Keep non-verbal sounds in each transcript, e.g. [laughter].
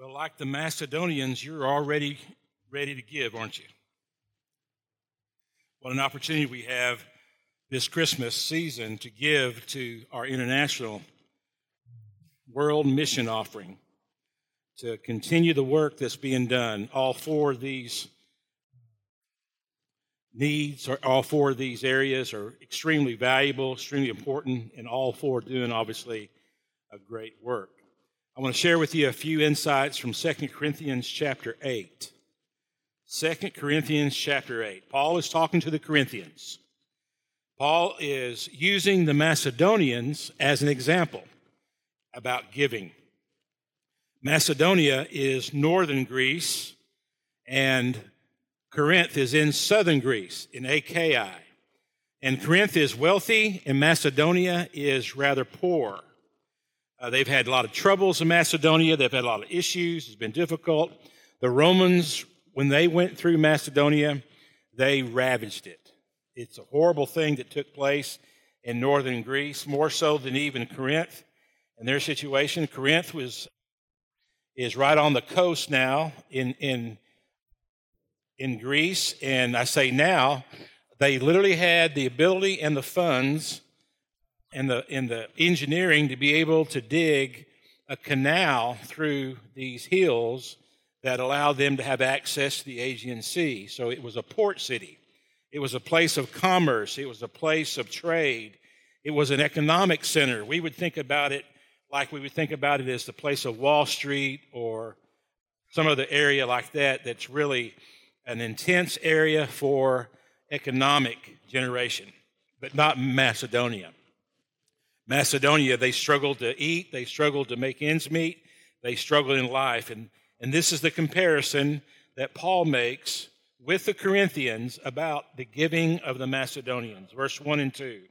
Well, like the Macedonians, you're already ready to give, aren't you? What an opportunity we have this Christmas season to give to our international world mission offering to continue the work that's being done. All four of these needs, or all four of these areas are extremely valuable, extremely important, and all four doing obviously a great work. I want to share with you a few insights from 2 Corinthians chapter 8. 2 Corinthians chapter 8. Paul is talking to the Corinthians. Paul is using the Macedonians as an example about giving. Macedonia is northern Greece, and Corinth is in southern Greece, in Achaia. And Corinth is wealthy, and Macedonia is rather poor. Uh, they've had a lot of troubles in Macedonia. They've had a lot of issues. It's been difficult. The Romans, when they went through Macedonia, they ravaged it. It's a horrible thing that took place in northern Greece, more so than even Corinth and their situation. Corinth was is right on the coast now in in in Greece, and I say now, they literally had the ability and the funds and the in the engineering to be able to dig a canal through these hills that allowed them to have access to the Aegean Sea. So it was a port city. It was a place of commerce. It was a place of trade. It was an economic center. We would think about it like we would think about it as the place of Wall Street or some other area like that that's really an intense area for economic generation, but not Macedonia. Macedonia, they struggled to eat, they struggled to make ends meet, they struggled in life. And, and this is the comparison that Paul makes with the Corinthians about the giving of the Macedonians, verse 1 and 2.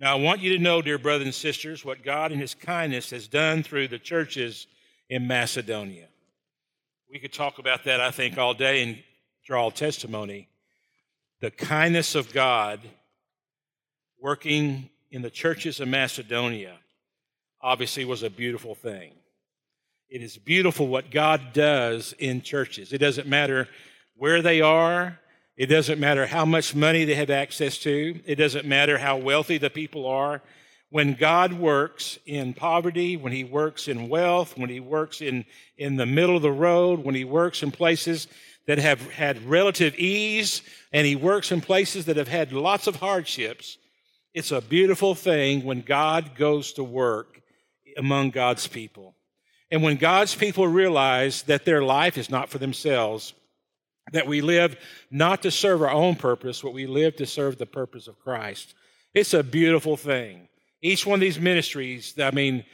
Now, I want you to know, dear brothers and sisters, what God in His kindness has done through the churches in Macedonia. We could talk about that, I think, all day and draw testimony. The kindness of God working in the churches of Macedonia obviously was a beautiful thing. It is beautiful what God does in churches. It doesn't matter where they are, it doesn't matter how much money they have access to, it doesn't matter how wealthy the people are. When God works in poverty, when He works in wealth, when He works in, in the middle of the road, when He works in places that have had relative ease, and He works in places that have had lots of hardships, it's a beautiful thing when God goes to work among God's people. And when God's people realize that their life is not for themselves, that we live not to serve our own purpose, but we live to serve the purpose of Christ. It's a beautiful thing. Each one of these ministries, I mean,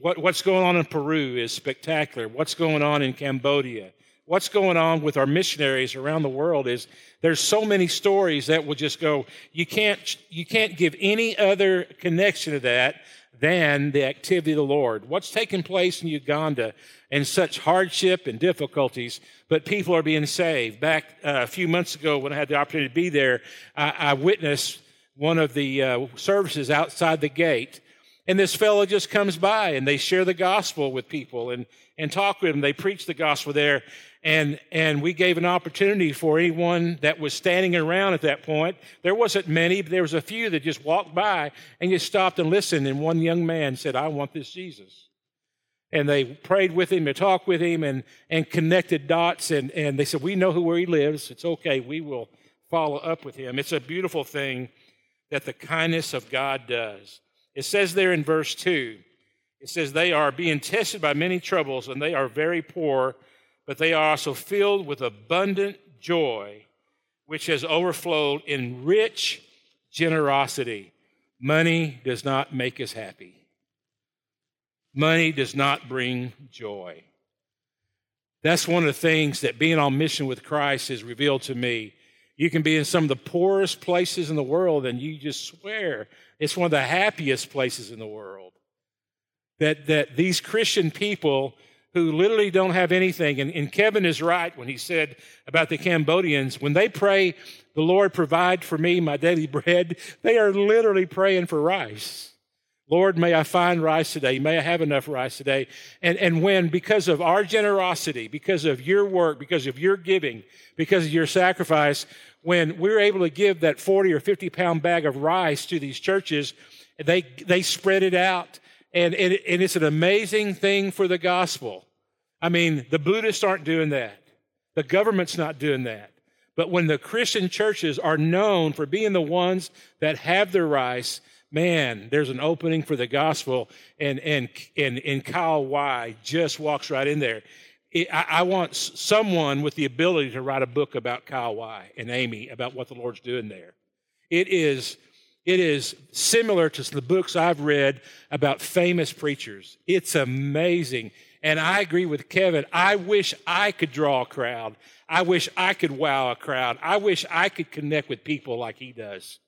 what, what's going on in Peru is spectacular. What's going on in Cambodia? What's going on with our missionaries around the world is there's so many stories that will just go you can't you can't give any other connection to that than the activity of the lord. What's taking place in uganda and such hardship and difficulties but people are being saved. Back uh, a few months ago when i had the opportunity to be there i, I witnessed one of the uh, services outside the gate and this fellow just comes by and they share the gospel with people and, and talk with them. They preach the gospel there. And, and we gave an opportunity for anyone that was standing around at that point. There wasn't many, but there was a few that just walked by and just stopped and listened. And one young man said, I want this Jesus. And they prayed with him and talked with him and, and connected dots. And, and they said, We know who where he lives. It's okay. We will follow up with him. It's a beautiful thing that the kindness of God does. It says there in verse 2, it says, They are being tested by many troubles, and they are very poor but they are also filled with abundant joy, which has overflowed in rich generosity. Money does not make us happy. Money does not bring joy. That's one of the things that being on mission with Christ has revealed to me. You can be in some of the poorest places in the world and you just swear it's one of the happiest places in the world. That, that these Christian people who literally don't have anything. And, and, Kevin is right when he said about the Cambodians, when they pray, the Lord provide for me my daily [laughs] bread, they are literally praying for rice. Lord, may I find rice today. May I have enough rice today. And, and when, because of our generosity, because of your work, because of your giving, because of your sacrifice, when we're able to give that 40 or 50 pound bag of rice to these churches, they, they spread it out. And, and, and it's an amazing thing for the gospel. I mean, the Buddhists aren't doing that. The government's not doing that. But when the Christian churches are known for being the ones that have their rice, man, there's an opening for the gospel, and and and, and Kyle Y just walks right in there. I, I, want someone with the ability to write a book about Kyle Y and Amy about what the Lord's doing there. It is it is similar to the books I've read about famous preachers. It's amazing. And I agree with Kevin. I wish I could draw a crowd. I wish I could wow a crowd. I wish I could connect with people like he does.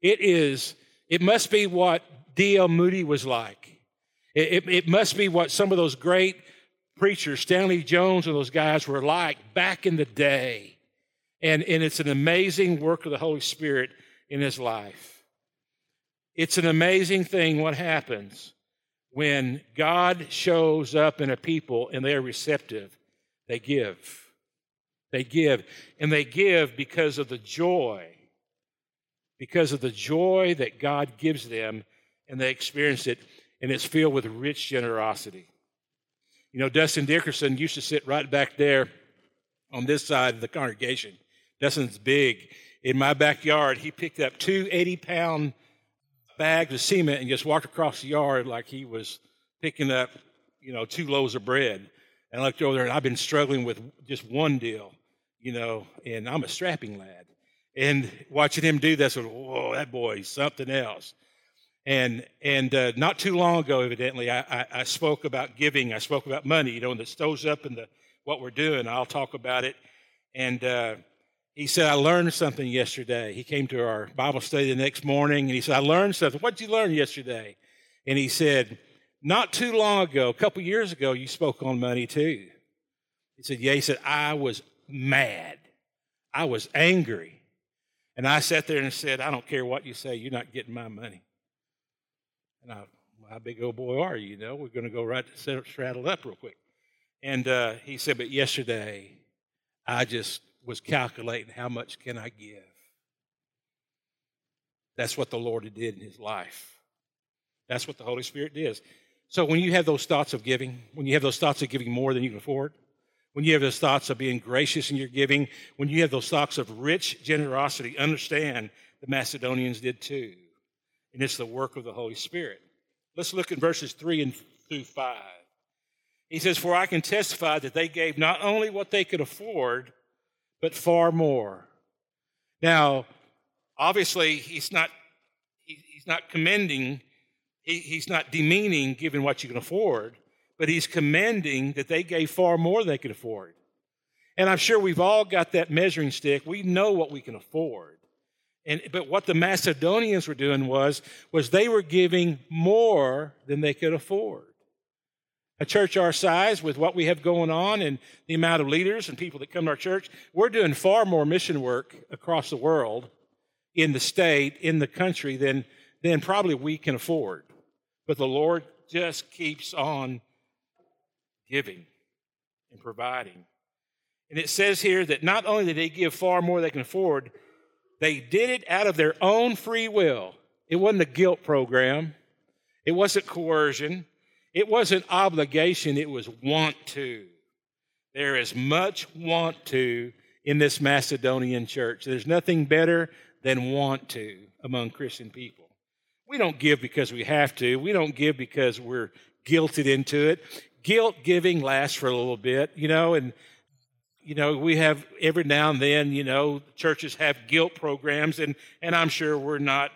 It is it must be what D.L. Moody was like. It, it, it must be what some of those great preachers, Stanley Jones and those guys were like back in the day. And, and it's an amazing work of the Holy Spirit in his life. It's an amazing thing what happens when God shows up in a people and they're receptive. They give. They give. And they give because of the joy because of the joy that God gives them, and they experience it, and it's filled with rich generosity. You know, Dustin Dickerson used to sit right back there on this side of the congregation. Dustin's big. In my backyard, he picked up two 80 pound bags of cement and just walked across the yard like he was picking up, you know, two loaves of bread. And I looked over there, and I've been struggling with just one deal, you know, and I'm a strapping lad. And watching him do this, whoa, that boy's something else. And and uh, not too long ago, evidently, I, I, I, spoke about giving. I spoke about money, you know, and it stows up in the what we're doing. I'll talk about it. And uh, he said, I learned something yesterday. He came to our Bible study the next morning, and he said, I learned something. What did you learn yesterday? And he said, Not too long ago, a couple years ago, you spoke on money too. He said, Yeah. He said, I was mad. I was angry. And I sat there and said, I don't care what you say, you're not getting my money. And I, how big old boy are you? You know, we're going to go right to straddle up real quick. And uh, he said, but yesterday I just was calculating how much can I give. That's what the Lord did in his life. That's what the Holy Spirit does. So when you have those thoughts of giving, when you have those thoughts of giving more than you can afford, when you have those thoughts of being gracious in your giving, when you have those thoughts of rich generosity, understand the Macedonians did too. And it's the work of the Holy Spirit. Let's look at verses 3 and through 5. He says, For I can testify that they gave not only what they could afford, but far more. Now, obviously, he's not, he's not commending, he's not demeaning giving what you can afford but he's commending that they gave far more than they could afford. And I'm sure we've all got that measuring stick. We know what we can afford. And, but what the Macedonians were doing was, was they were giving more than they could afford. A church our size, with what we have going on and the amount of leaders and people that come to our church, we're doing far more mission work across the world, in the state, in the country, than, than probably we can afford. But the Lord just keeps on giving and providing. And it says here that not only did they give far more than they can afford, they did it out of their own free will. It wasn't a guilt program, it wasn't coercion, it wasn't obligation, it was want to. There is much want to in this Macedonian church. There's nothing better than want to among Christian people. We don't give because we have to. We don't give because we're guilted into it guilt giving lasts for a little bit, you know, and you know, we have every now and then, you know, churches have guilt programs, and, and I'm sure we're not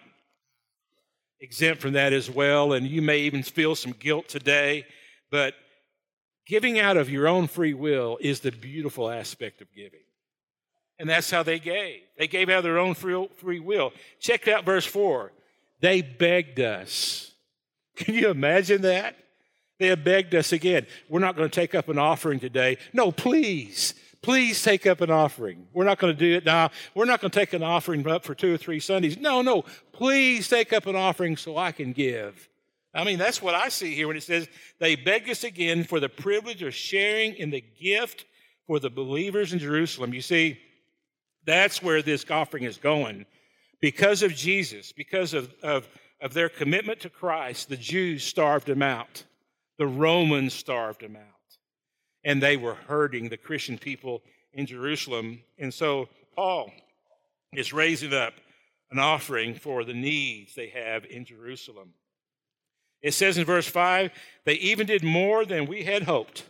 exempt from that as well. And you may even feel some guilt today, but giving out of your own free will is the beautiful aspect of giving. And that's how they gave. They gave out of their own free, will. Check out verse 4. They begged us. [laughs] Can you imagine that? They have begged us again. We're not going to take up an offering today. No, please, please take up an offering. We're not going to do it now. We're not going to take an offering up for two or three Sundays. No, no, please take up an offering so I can give. I mean, that's what I see here when it says they beg us again for the privilege of sharing in the gift for the believers in Jerusalem. You see, that's where this offering is going. Because of Jesus, because of, of, of their commitment to Christ, the Jews starved them out. The Romans starved them out. And they were hurting the Christian people in Jerusalem. And so Paul is raising up an offering for the needs they have in Jerusalem. It says in verse 5 they even did more than we had hoped,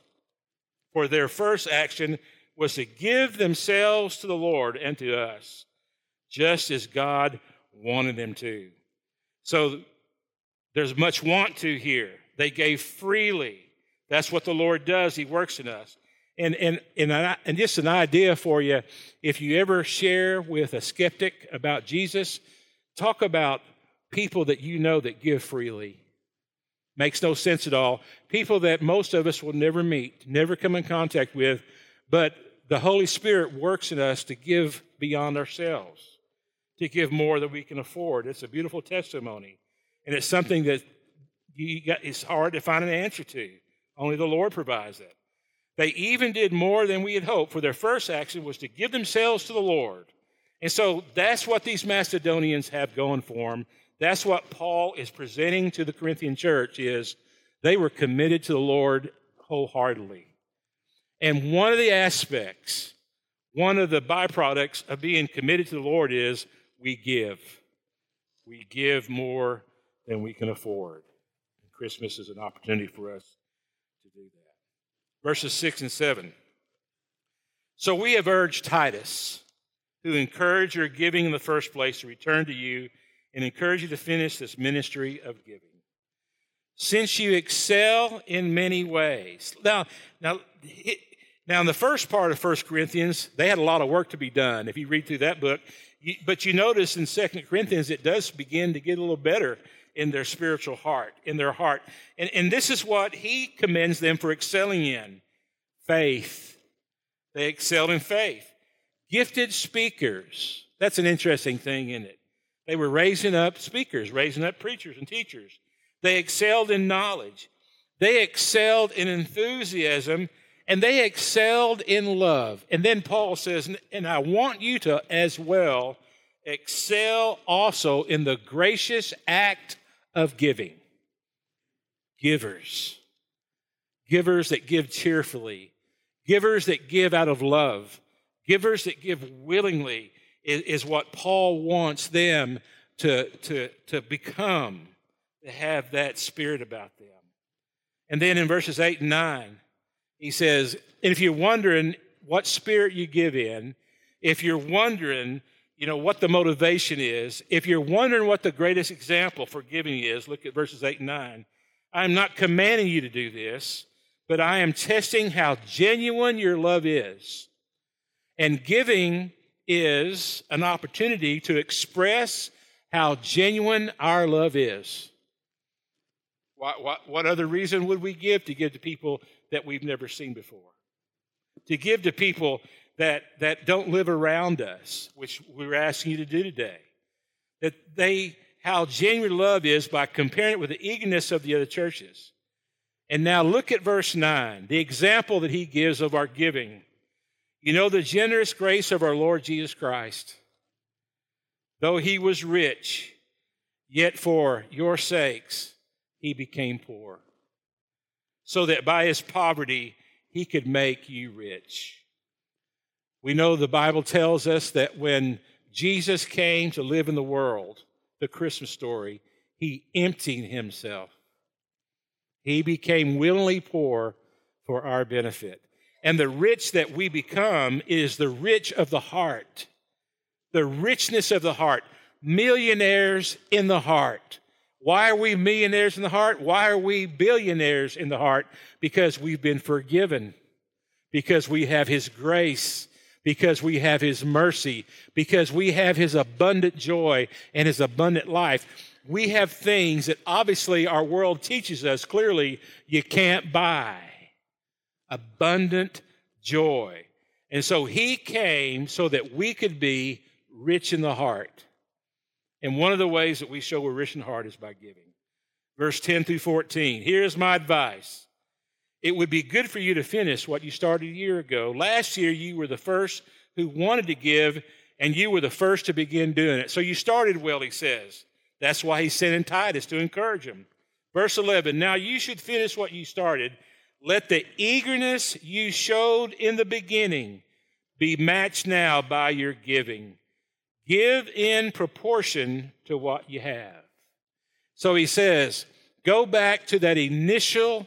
for their first action was to give themselves to the Lord and to us, just as God wanted them to. So there's much want to here. They gave freely. That's what the Lord does. He works in us. And, and, and, and just an idea for you if you ever share with a skeptic about Jesus, talk about people that you know that give freely. Makes no sense at all. People that most of us will never meet, never come in contact with, but the Holy Spirit works in us to give beyond ourselves, to give more than we can afford. It's a beautiful testimony. And it's something that got, it's hard to find an answer to. Only the Lord provides that. They even did more than we had hoped, for their first action was to give themselves to the Lord. And so that's what these Macedonians have going for them. That's what Paul is presenting to the Corinthian church is they were committed to the Lord wholeheartedly. And one of the aspects, one of the byproducts of being committed to the Lord is we give. We give more than we can afford. Christmas is an opportunity for us to do that. Verses 6 and 7. So we have urged Titus, who encouraged your giving in the first place, to return to you and encourage you to finish this ministry of giving. Since you excel in many ways. Now, now, now in the first part of 1 Corinthians, they had a lot of work to be done. If you read through that book, but you notice in 2 Corinthians, it does begin to get a little better in their spiritual heart, in their heart. And, and this is what he commends them for excelling in faith. They excelled in faith. Gifted speakers. That's an interesting thing, isn't it? They were raising up speakers, raising up preachers and teachers. They excelled in knowledge. They excelled in enthusiasm and they excelled in love. And then Paul says, and I want you to as well excel also in the gracious act of giving. Givers. Givers that give cheerfully. Givers that give out of love. Givers that give willingly is, is what Paul wants them to, to, to become, to have that spirit about them. And then in verses 8 and 9, he says, and if you're wondering what spirit you give in, if you're wondering, you know, what the motivation is, if you're wondering what the greatest example for giving is, look at verses 8 and 9. I'm not commanding you to do this, but I am testing how genuine your love is. And giving is an opportunity to express how genuine our love is. What, what, what other reason would we give to give to people that we've never seen before? To give to people that, that don't live around us, which we're asking you to do today. That they, how genuine love is by comparing it with the eagerness of the other churches. And now look at verse 9, the example that he gives of our giving. You know the generous grace of our Lord Jesus Christ. Though he was rich, yet for your sakes he became poor, so that by his poverty he could make you rich. We know the Bible tells us that when Jesus came to live in the world, the Christmas story, he emptied himself. He became willingly poor for our benefit. And the rich that we become is the rich of the heart, the richness of the heart, millionaires in the heart. Why are we millionaires in the heart? Why are we billionaires in the heart? Because we've been forgiven, because we have His grace, because we have His mercy, because we have His abundant joy and His abundant life. We have things that obviously our world teaches us clearly you can't buy abundant joy. And so he came so that we could be rich in the heart. And one of the ways that we show we're rich in heart is by giving. verse 10 through 14. Here's my advice. It would be good for you to finish what you started a year ago. Last year, you were the first who wanted to give, and you were the first to begin doing it. So you started well, he says. That's why he's sending Titus to encourage him. Verse 11 Now you should finish what you started. Let the eagerness you showed in the beginning be matched now by your giving. Give in proportion to what you have. So he says, go back to that initial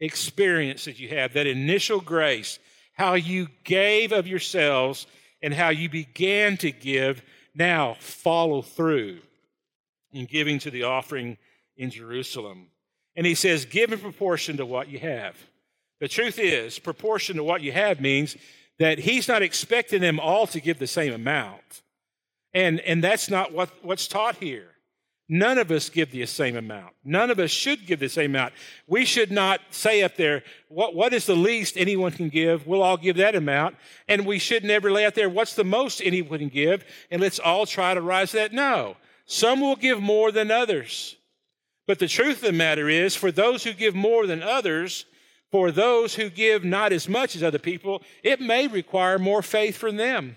experience that you have, that initial grace, how you gave of yourselves and how you began to give. Now follow through in giving to the offering in Jerusalem. And he says, give in proportion to what you have. The truth is, proportion to what you have means that he's not expecting them all to give the same amount. And, and that's not what, what's taught here. None of us give the same amount. None of us should give the same amount. We should not say up there, what, what is the least anyone can give? We'll all give that amount. And we should never lay out there, what's the most anyone can give? And let's all try to rise to that. No. Some will give more than others. But the truth of the matter is, for those who give more than others, for those who give not as much as other people, it may require more faith from them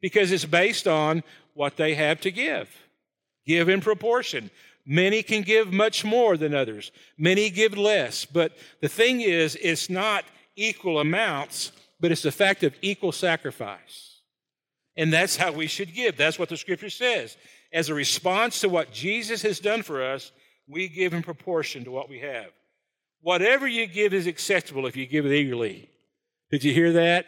because it's based on what they have to give. Give in proportion. Many can give much more than others, many give less. But the thing is, it's not equal amounts, but it's the fact of equal sacrifice. And that's how we should give. That's what the scripture says. As a response to what Jesus has done for us, we give in proportion to what we have. Whatever you give is acceptable if you give it eagerly. Did you hear that?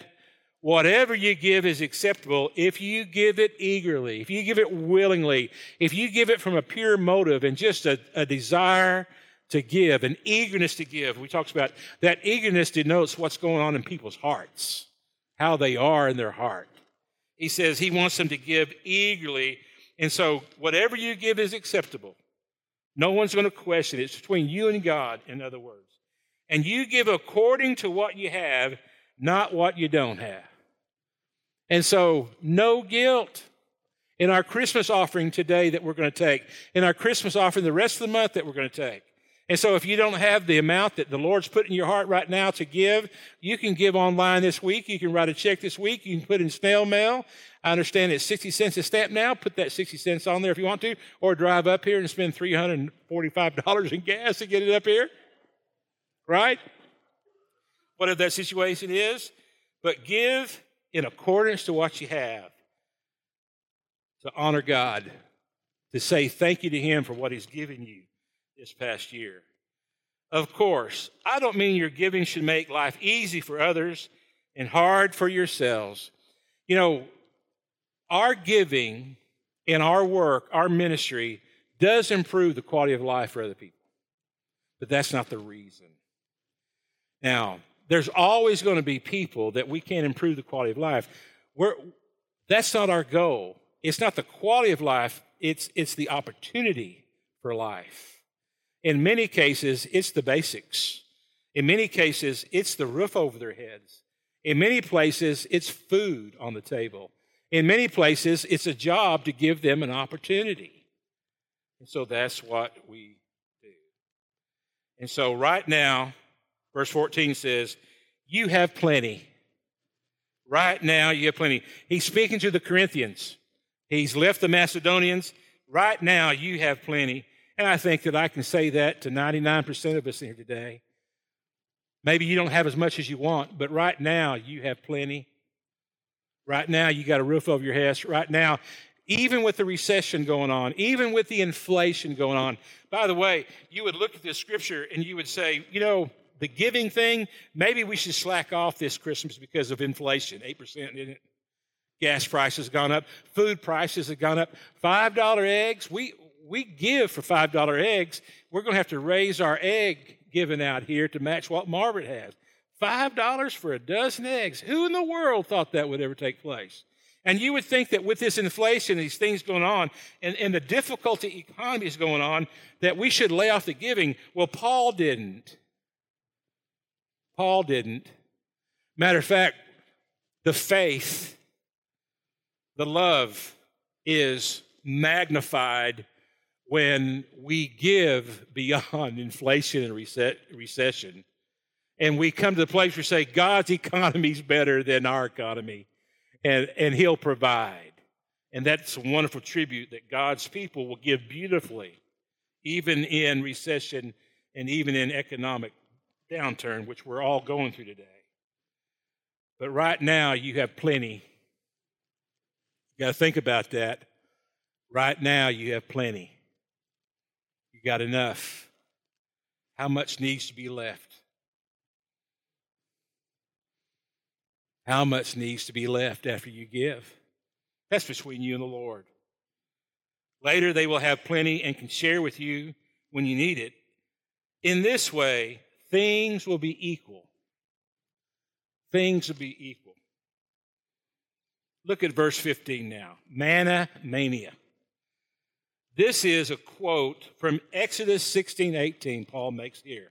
Whatever you give is acceptable if you give it eagerly, if you give it willingly, if you give it from a pure motive and just a, a desire to give, an eagerness to give. We talked about that eagerness denotes what's going on in people's hearts, how they are in their heart. He says he wants them to give eagerly. And so, whatever you give is acceptable. No one's going to question it. It's between you and God, in other words. And you give according to what you have, not what you don't have. And so, no guilt. In our Christmas offering today that we're going to take, in our Christmas offering the rest of the month that we're going to take. And so, if you don't have the amount that the Lord's put in your heart right now to give, you can give online this week. You can write a check this week. You can put in snail mail. I understand it's 60 cents a stamp now. Put that 60 cents on there if you want to, or drive up here and spend $345 in gas to get it up here. Right? Whatever that situation is. But give in accordance to what you have to honor God, to say thank you to Him for what He's given you this past year. Of course, I don't mean your giving should make life easy for others and hard for yourselves. You know, our giving and our work, our ministry, does improve the quality of life for other people. But that's not the reason. Now, there's always going to be people that we can't improve the quality of life. We're, that's not our goal. It's not the quality of life, it's, it's the opportunity for life. In many cases, it's the basics. In many cases, it's the roof over their heads. In many places, it's food on the table. In many places, it's a job to give them an opportunity. And so that's what we do. And so right now, Verse 14 says, You have plenty. Right now, you have plenty. He's speaking to the Corinthians. He's left the Macedonians. Right now, you have plenty. And I think that I can say that to 99% of us here today. Maybe you don't have as much as you want, but right now, you have plenty. Right now, you got a roof over your head. Right now, even with the recession going on, even with the inflation going on. By the way, you would look at this scripture and you would say, you know, the giving thing, maybe we should slack off this Christmas because of inflation. 8%, isn't it? Gas prices have gone up. Food prices have gone up. $5 eggs, we, we give for $5 eggs. We're going to have to raise our egg giving out here to match what Margaret has. $5 for a dozen eggs. Who in the world thought that would ever take place? And you would think that with this inflation, these things going on, and, and the difficulty economy is going on, that we should lay off the giving. Well, Paul didn't. Paul didn't. Matter of fact, the faith, the love is magnified when we give beyond [laughs] inflation and reset, recession, and we come to the place where we say God's economy is better than our economy, and, and He'll provide. And that's a wonderful tribute that God's people will give beautifully, even in recession and even in economic downturn, which we're all going through today. But right now, you have plenty. You got to think about that. Right now, you have plenty. You got enough. How much needs to be left? How much needs to be left after you give? That's between you and the Lord. Later, they will have plenty and can share with you when you need it. In this way, things will be equal. Things will be equal. Look at verse 15 now. Manna mania. This is a quote from Exodus 16 18, Paul makes here.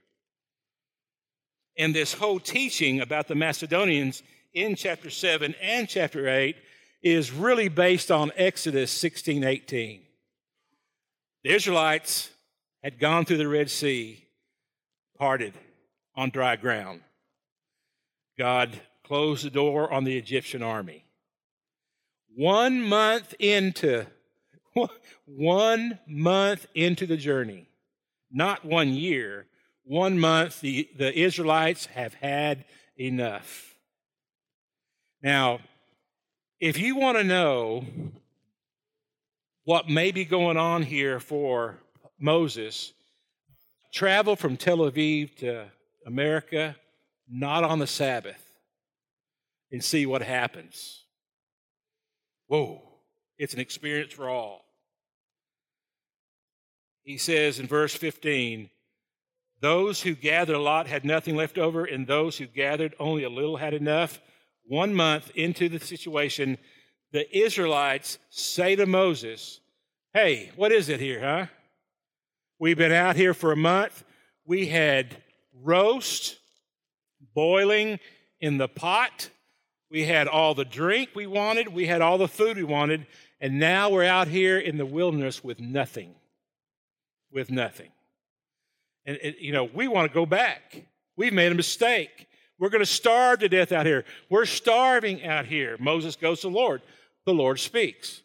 And this whole teaching about the Macedonians in chapter 7 and chapter 8 is really based on Exodus 16 18. The Israelites had gone through the Red Sea, parted on dry ground. God closed the door on the Egyptian army. One month into [laughs] one month into the journey, not one year, one month, the, the Israelites have had enough. Now, if you want to know what may be going on here for Moses, travel from Tel Aviv to America, not on the Sabbath, and see what happens. Whoa, it's an experience for all. He says in verse 15, those who gathered a lot had nothing left over, and those who gathered only a little had enough one month into the situation, the Israelites say to Moses, Hey, what is it here, huh? We've been out here for a month. We had roast boiling in the pot. We had all the drink we wanted. We had all the food we wanted. And now we're out here in the wilderness with nothing. With nothing. And, you know, we want to go back. We've made a mistake. We're going to starve to death out here. We're starving out here. Moses goes to the Lord. The Lord speaks.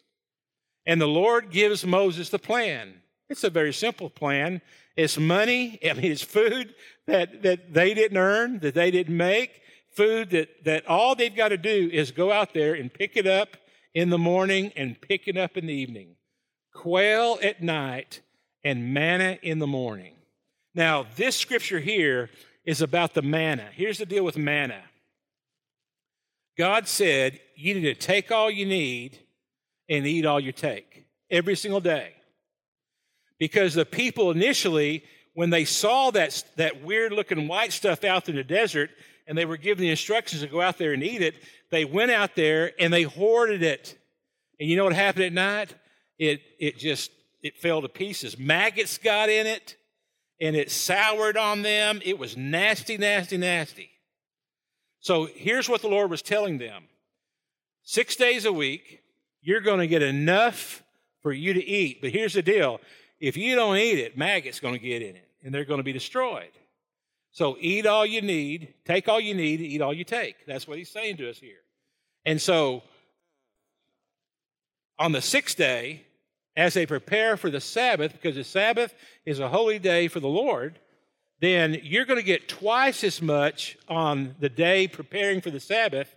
And the Lord gives Moses the plan. It's a very simple plan. It's money, I mean, it's food that, that they didn't earn, that they didn't make, food that, that all they've got to do is go out there and pick it up in the morning and pick it up in the evening. Quail at night and manna in the morning. Now, this scripture here is about the manna. Here's the deal with manna God said you need to take all you need and eat all you take every single day. Because the people initially, when they saw that, that weird looking white stuff out in the desert and they were given the instructions to go out there and eat it, they went out there and they hoarded it. And you know what happened at night? It, it just, it fell to pieces. Maggots got in it and it soured on them. It was nasty, nasty, nasty. So here's what the Lord was telling them six days a week, you're going to get enough for you to eat. But here's the deal if you don't eat it, maggots going to get in it and they're going to be destroyed. So eat all you need, take all you need, eat all you take. That's what he's saying to us here. And so on the sixth day, as they prepare for the Sabbath, because the Sabbath is a holy day for the Lord, then you're going to get twice as much on the day preparing for the Sabbath,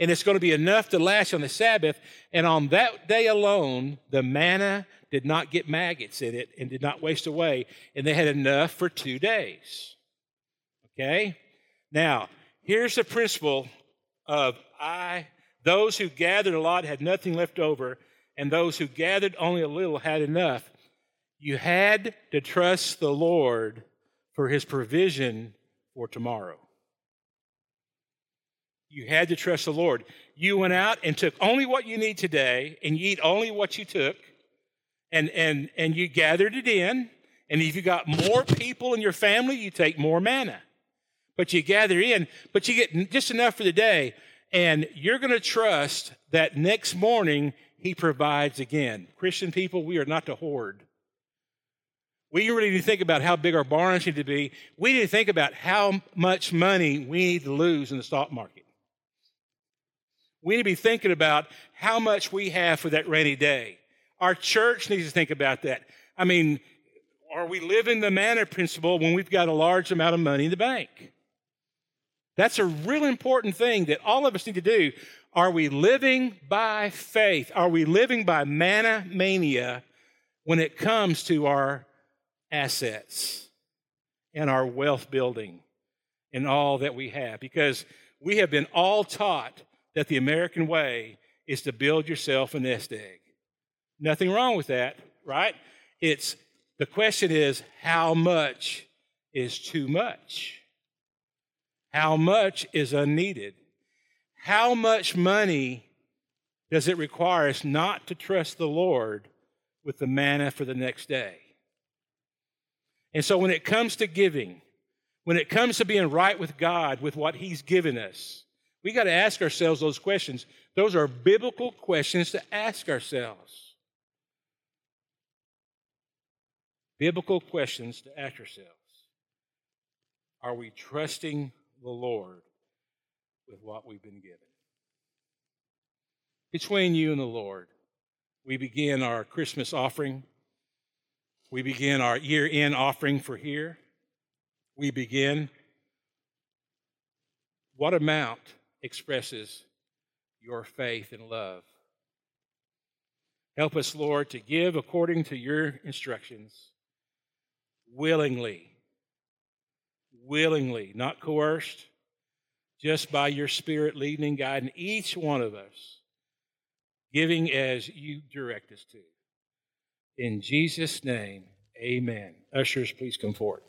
and it's going to be enough to last on the Sabbath. And on that day alone, the manna did not get maggots in it and did not waste away, and they had enough for two days. Okay? Now, here's the principle of I those who gathered a lot had nothing left over, and those who gathered only a little had enough. You had to trust the Lord for his provision for tomorrow. You had to trust the Lord. You went out and took only what you need today, and you eat only what you took, and, and, and you gathered it in. And if you got more people in your family, you take more manna. But you gather in, but you get just enough for the day. And you're going to trust that next morning he provides again. Christian people, we are not to hoard. We really need to think about how big our barns need to be. We need to think about how much money we need to lose in the stock market. We need to be thinking about how much we have for that rainy day. Our church needs to think about that. I mean, are we living the manna principle when we've got a large amount of money in the bank? That's a real important thing that all of us need to do. Are we living by faith? Are we living by manna mania when it comes to our assets and our wealth building and all that we have? Because we have been all taught that the American way is to build yourself a nest egg. Nothing wrong with that, right? It's the question is how much is too much? How much is unneeded? How much money does it require us not to trust the Lord with the manna for the next day? And so when it comes to giving, when it comes to being right with God with what He's given us, we got to ask ourselves those questions. Those are biblical questions to ask ourselves. Biblical questions to ask ourselves. Are we trusting the Lord with what we've been given? Between you and the Lord, we begin our Christmas offering. We begin our year end offering for here. We begin. What amount expresses your faith and love? Help us, Lord, to give according to your instructions willingly. Willingly, not coerced, just by your Spirit leading and guiding each one of us, giving as you direct us to. In Jesus' name, amen. Ushers, please come forward.